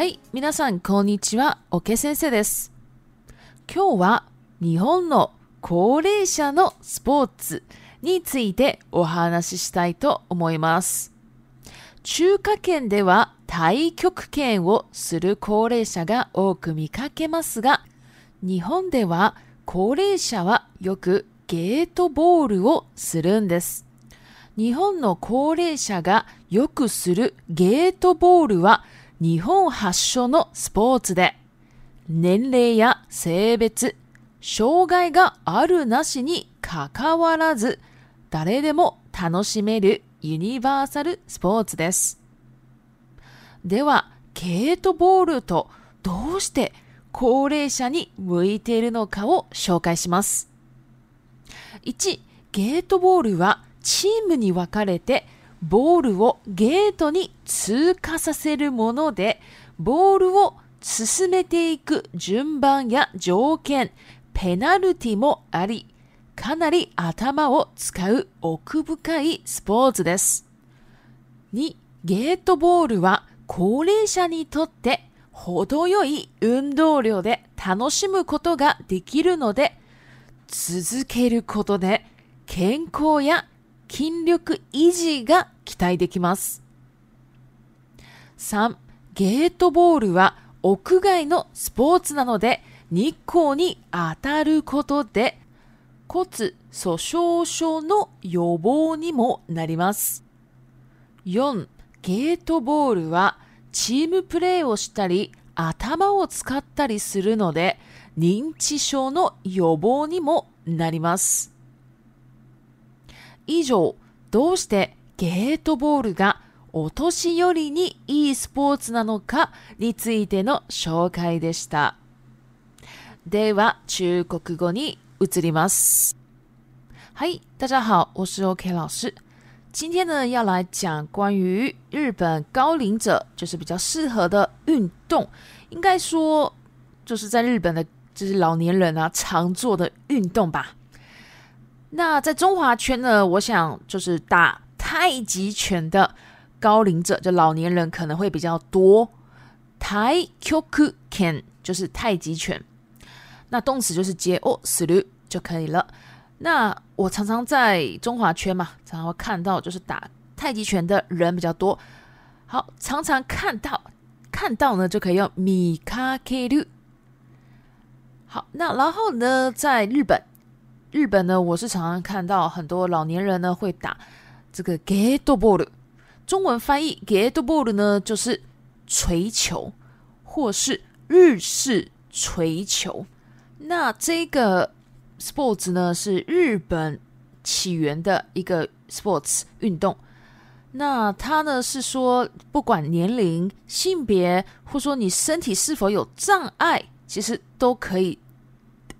はい、皆さん、こんにちは。おけ先生です。今日は日本の高齢者のスポーツについてお話ししたいと思います。中華圏では太極拳をする高齢者が多く見かけますが、日本では高齢者はよくゲートボールをするんです。日本の高齢者がよくするゲートボールは日本発祥のスポーツで、年齢や性別、障害があるなしにかかわらず、誰でも楽しめるユニバーサルスポーツです。では、ゲートボールとどうして高齢者に向いているのかを紹介します。1、ゲートボールはチームに分かれてボールをゲートに通過させるもので、ボールを進めていく順番や条件、ペナルティもあり、かなり頭を使う奥深いスポーツです。2、ゲートボールは高齢者にとって程よい運動量で楽しむことができるので、続けることで健康や筋力維持が期待できます。3、ゲートボールは屋外のスポーツなので日光に当たることで骨粗鬆症の予防にもなります。4. ゲートボールはチームプレーをしたり頭を使ったりするので認知症の予防にもなります。以上、どうしてゲートボールがお年寄りにいいスポーツなのかについての紹介でした。では、中国語に移ります。はい、大家好，我是 OK 老师。今天呢，要来讲关于日本高龄者，就是比较适合的運動。应该说就是在日本的，就是老年人啊常做的运动吧。那在中华圈呢，我想就是打太极拳的高龄者，就老年人可能会比较多。太 k y k u ken 就是太极拳，那动词就是接 o su 就可以了。那我常常在中华圈嘛，常常会看到就是打太极拳的人比较多。好，常常看到看到呢，就可以用 mi k a k 好，那然后呢，在日本。日本呢，我是常常看到很多老年人呢会打这个 g e t o Ball，中文翻译 g e t o Ball 呢就是锤球，或是日式锤球。那这个 Sports 呢是日本起源的一个 Sports 运动，那它呢是说不管年龄、性别，或说你身体是否有障碍，其实都可以。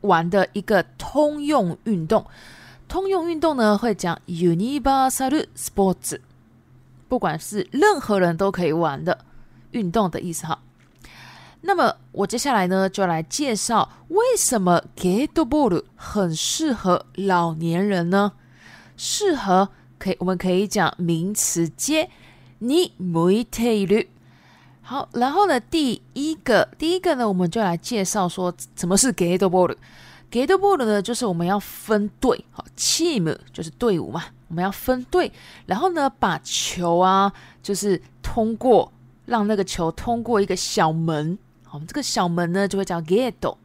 玩的一个通用运动，通用运动呢会讲 u n i v e r s a l sports，不管是任何人都可以玩的运动的意思哈。那么我接下来呢就来介绍为什么 g a t o ballu 很适合老年人呢？适合可以，我们可以讲名词接 ni m u t e 好，然后呢，第一个，第一个呢，我们就来介绍说，什么是 g a t e b a r d g a t e b a r d 呢，就是我们要分队，好，team 就是队伍嘛，我们要分队，然后呢，把球啊，就是通过让那个球通过一个小门，好，这个小门呢就会叫 g a t e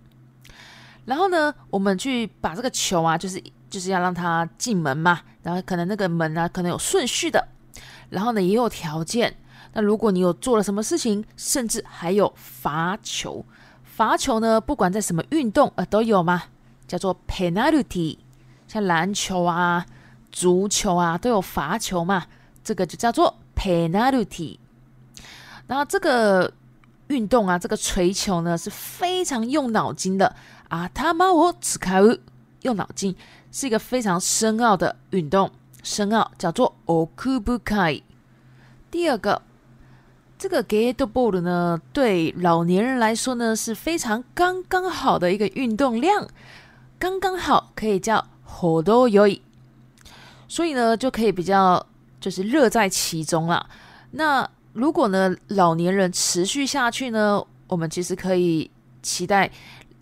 然后呢，我们去把这个球啊，就是就是要让它进门嘛，然后可能那个门呢，可能有顺序的，然后呢也有条件。那如果你有做了什么事情，甚至还有罚球，罚球呢？不管在什么运动，呃，都有嘛，叫做 penalty，像篮球啊、足球啊，都有罚球嘛。这个就叫做 penalty。那这个运动啊，这个锤球呢，是非常用脑筋的啊！他妈我只开用脑筋，是一个非常深奥的运动，深奥叫做 okubukai。第二个。这个 get ball 呢，对老年人来说呢是非常刚刚好的一个运动量，刚刚好可以叫 y o 有，所以呢就可以比较就是乐在其中啦。那如果呢老年人持续下去呢，我们其实可以期待，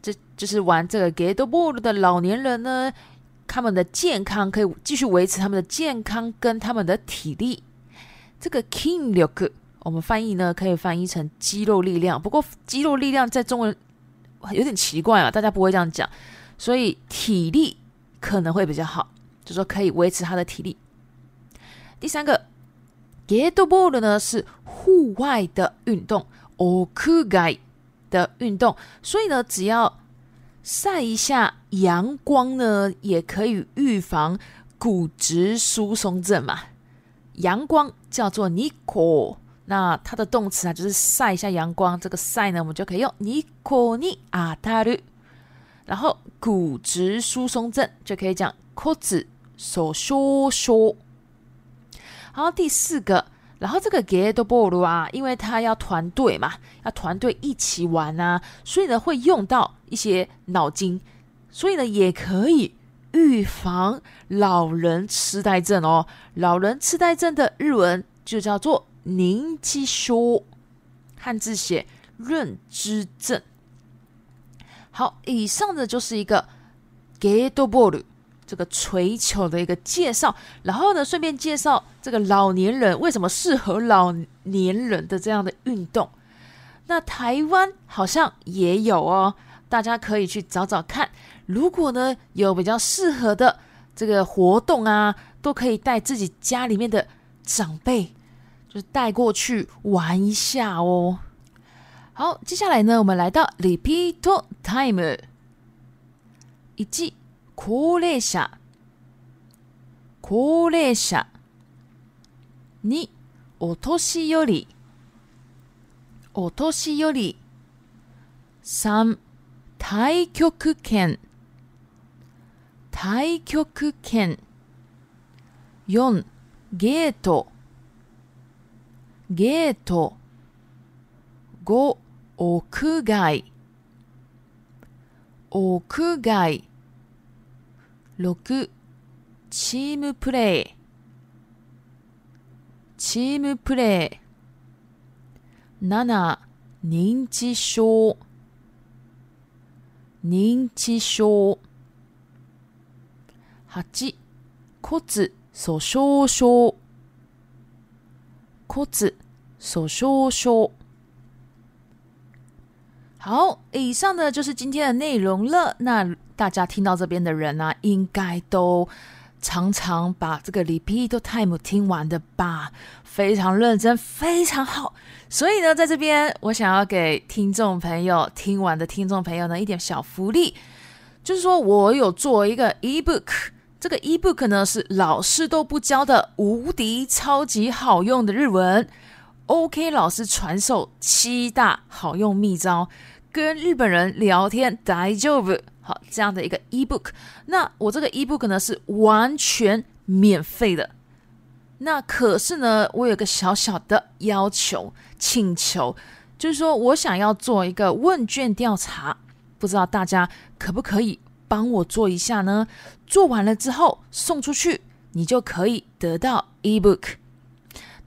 这就是玩这个 get ball 的老年人呢，他们的健康可以继续维持他们的健康跟他们的体力。这个 king 六克。我们翻译呢，可以翻译成肌肉力量。不过肌肉力量在中文有点奇怪啊，大家不会这样讲，所以体力可能会比较好，就说可以维持他的体力。第三个，get ball 呢是户外的运动 o k c o o guy 的运动，所以呢，只要晒一下阳光呢，也可以预防骨质疏松症嘛。阳光叫做 n i c o 那它的动词啊，就是晒一下阳光。这个“晒”呢，我们就可以用尼 i 尼 o n i 然后骨质疏松症就可以讲 k o t s 说。好，第四个，然后这个 “geto boru” 啊，因为它要团队嘛，要团队一起玩啊，所以呢会用到一些脑筋，所以呢也可以预防老人痴呆症哦。老人痴呆症的日文就叫做。您知说，汉字写认知症。好，以上的就是一个 geto b a l 这个锤球的一个介绍。然后呢，顺便介绍这个老年人为什么适合老年人的这样的运动。那台湾好像也有哦，大家可以去找找看。如果呢有比较适合的这个活动啊，都可以带自己家里面的长辈。就是带过去玩一下哦。好，接下来呢，我们来到 repeat time。一、高齢者、高齢者。二、お年寄り、お年寄り。三、太極拳、太極拳。四、ゲート、ゲート5屋外屋外6チームプレーチームプレー7認知症認知症8骨粗鬆症骨所说说，好，以上呢就是今天的内容了。那大家听到这边的人呢，应该都常常把这个里皮都 m e 听完的吧？非常认真，非常好。所以呢，在这边我想要给听众朋友听完的听众朋友呢一点小福利，就是说我有做一个 ebook，这个 ebook 呢是老师都不教的无敌超级好用的日文。OK，老师传授七大好用秘招，跟日本人聊天大丈夫。好这样的一个 ebook。那我这个 ebook 呢是完全免费的。那可是呢，我有个小小的要求请求，就是说我想要做一个问卷调查，不知道大家可不可以帮我做一下呢？做完了之后送出去，你就可以得到 ebook。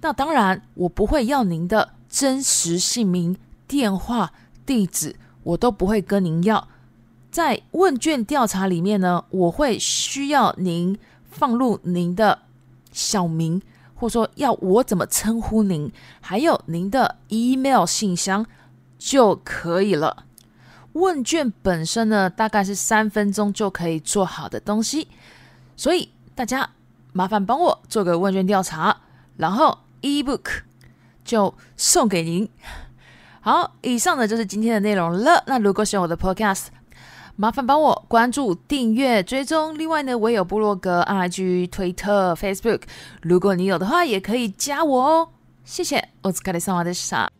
那当然，我不会要您的真实姓名、电话、地址，我都不会跟您要。在问卷调查里面呢，我会需要您放入您的小名，或者说要我怎么称呼您，还有您的 email 信箱就可以了。问卷本身呢，大概是三分钟就可以做好的东西，所以大家麻烦帮我做个问卷调查，然后。eBook 就送给您。好，以上呢就是今天的内容了。那如果喜欢我的 Podcast，麻烦帮我关注、订阅、追踪。另外呢，我也有部落格、IG、推特、Facebook，如果你有的话，也可以加我哦。谢谢，我是卡れ様で的莎。